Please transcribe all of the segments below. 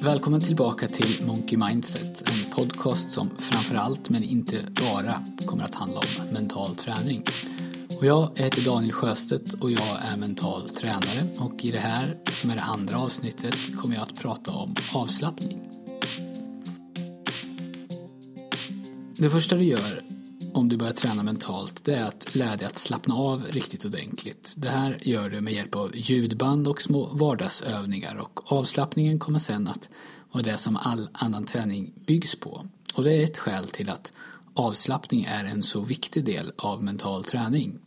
Välkommen tillbaka till Monkey Mindset, en podcast som framförallt, men inte bara, kommer att handla om mental träning. Och jag heter Daniel Sjöstedt och jag är mental tränare och i det här, som är det andra avsnittet, kommer jag att prata om avslappning. Det första du gör om du börjar träna mentalt det är att lära dig att slappna av riktigt ordentligt. Det här gör du med hjälp av ljudband och små vardagsövningar och avslappningen kommer sen att vara det som all annan träning byggs på. Och det är ett skäl till att avslappning är en så viktig del av mental träning.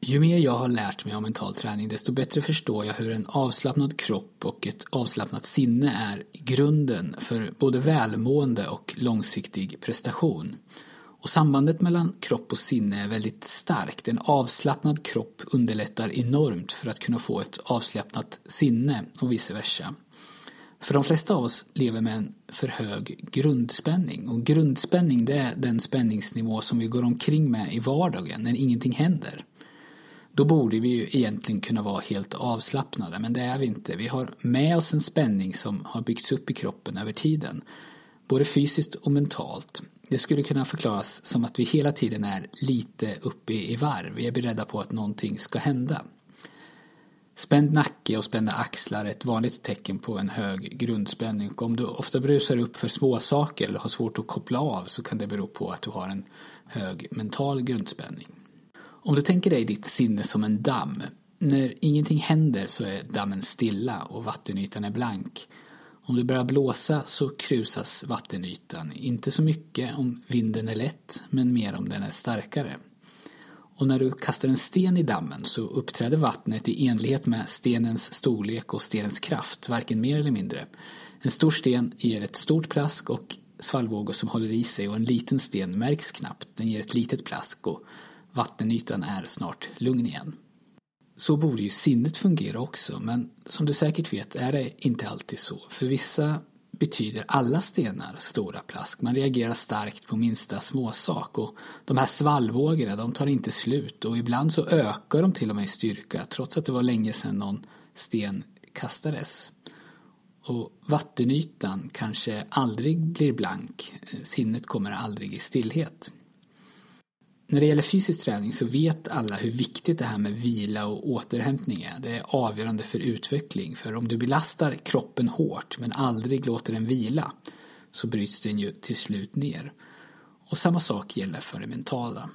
Ju mer jag har lärt mig om mental träning desto bättre förstår jag hur en avslappnad kropp och ett avslappnat sinne är grunden för både välmående och långsiktig prestation. Och sambandet mellan kropp och sinne är väldigt starkt. En avslappnad kropp underlättar enormt för att kunna få ett avslappnat sinne och vice versa. För de flesta av oss lever med en för hög grundspänning och grundspänning det är den spänningsnivå som vi går omkring med i vardagen när ingenting händer. Då borde vi ju egentligen kunna vara helt avslappnade men det är vi inte. Vi har med oss en spänning som har byggts upp i kroppen över tiden både fysiskt och mentalt. Det skulle kunna förklaras som att vi hela tiden är lite uppe i varv. Vi är beredda på att någonting ska hända. Spänd nacke och spända axlar är ett vanligt tecken på en hög grundspänning och om du ofta brusar upp för små saker eller har svårt att koppla av så kan det bero på att du har en hög mental grundspänning. Om du tänker dig ditt sinne som en damm. När ingenting händer så är dammen stilla och vattenytan är blank. Om det börjar blåsa så krusas vattenytan, inte så mycket om vinden är lätt, men mer om den är starkare. Och när du kastar en sten i dammen så uppträder vattnet i enlighet med stenens storlek och stenens kraft, varken mer eller mindre. En stor sten ger ett stort plask och svallvågor som håller i sig och en liten sten märks knappt, den ger ett litet plask och vattenytan är snart lugn igen. Så borde ju sinnet fungera också, men som du säkert vet är det inte alltid så. För vissa betyder alla stenar stora plask. Man reagerar starkt på minsta småsak och de här svallvågorna de tar inte slut och ibland så ökar de till och med i styrka trots att det var länge sedan någon sten kastades. Och vattenytan kanske aldrig blir blank, sinnet kommer aldrig i stillhet. När det gäller fysisk träning så vet alla hur viktigt det här med vila och återhämtning är. Det är avgörande för utveckling. För om du belastar kroppen hårt men aldrig låter den vila så bryts den ju till slut ner. Och samma sak gäller för det mentala.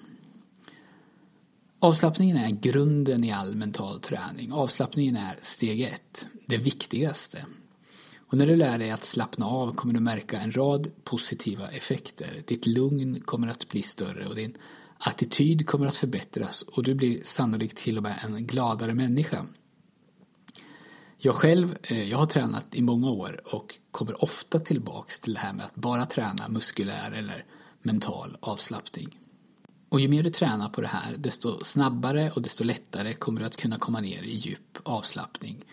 Avslappningen är grunden i all mental träning. Avslappningen är steg ett, det viktigaste. Och när du lär dig att slappna av kommer du märka en rad positiva effekter. Ditt lugn kommer att bli större och din attityd kommer att förbättras och du blir sannolikt till och med en gladare människa. Jag själv, eh, jag har tränat i många år och kommer ofta tillbaks till det här med att bara träna muskulär eller mental avslappning. Och ju mer du tränar på det här, desto snabbare och desto lättare kommer du att kunna komma ner i djup avslappning.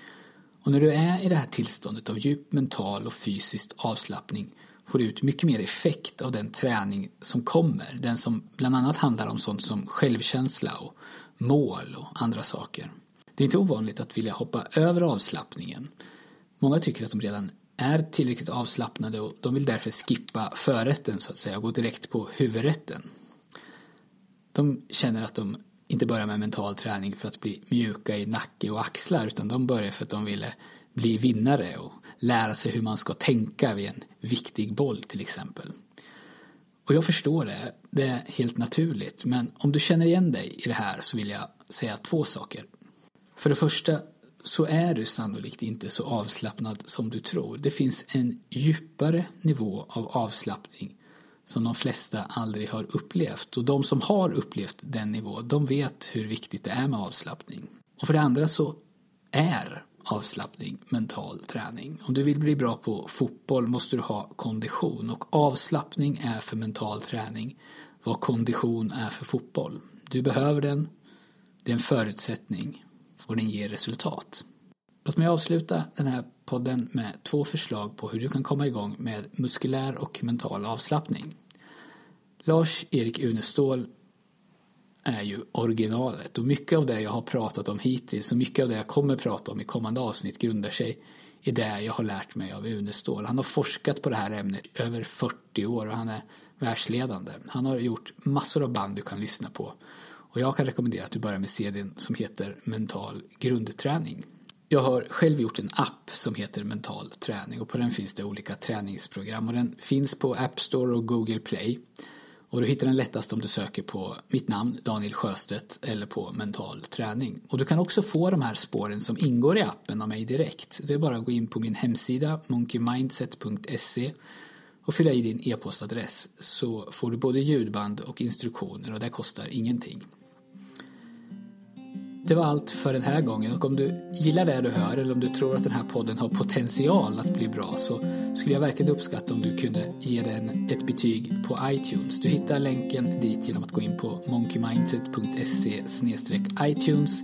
Och när du är i det här tillståndet av djup mental och fysisk avslappning får ut mycket mer effekt av den träning som kommer. Den som bland annat handlar om sånt som självkänsla och mål och andra saker. Det är inte ovanligt att vilja hoppa över avslappningen. Många tycker att de redan är tillräckligt avslappnade och de vill därför skippa förrätten så att säga och gå direkt på huvudrätten. De känner att de inte börjar med mental träning för att bli mjuka i nacke och axlar utan de börjar för att de ville bli vinnare och lära sig hur man ska tänka vid en viktig boll till exempel. Och jag förstår det, det är helt naturligt, men om du känner igen dig i det här så vill jag säga två saker. För det första så är du sannolikt inte så avslappnad som du tror. Det finns en djupare nivå av avslappning som de flesta aldrig har upplevt. Och de som har upplevt den nivån, de vet hur viktigt det är med avslappning. Och för det andra så är avslappning, mental träning. Om du vill bli bra på fotboll måste du ha kondition och avslappning är för mental träning vad kondition är för fotboll. Du behöver den, det är en förutsättning och den ger resultat. Låt mig avsluta den här podden med två förslag på hur du kan komma igång med muskulär och mental avslappning. Lars-Erik Unestål är ju originalet och mycket av det jag har pratat om hittills och mycket av det jag kommer prata om i kommande avsnitt grundar sig i det jag har lärt mig av Unestål. Han har forskat på det här ämnet över 40 år och han är världsledande. Han har gjort massor av band du kan lyssna på och jag kan rekommendera att du börjar med CDn som heter Mental grundträning. Jag har själv gjort en app som heter Mental träning och på den finns det olika träningsprogram och den finns på App Store och Google Play. Och du hittar den lättast om du söker på mitt namn, Daniel Sjöstedt, eller på mental träning. Och du kan också få de här spåren som ingår i appen av mig direkt. Det är bara att gå in på min hemsida, monkeymindset.se och fylla i din e-postadress så får du både ljudband och instruktioner och det kostar ingenting. Det var allt för den här gången och om du gillar det du hör eller om du tror att den här podden har potential att bli bra så skulle jag verkligen uppskatta om du kunde ge den ett betyg på iTunes. Du hittar länken dit genom att gå in på monkeymindset.se iTunes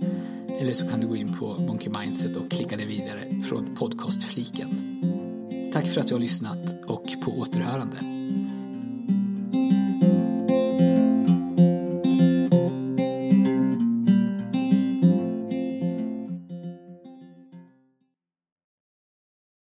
eller så kan du gå in på Monkey Mindset och klicka dig vidare från podcastfliken. Tack för att du har lyssnat och på återhörande.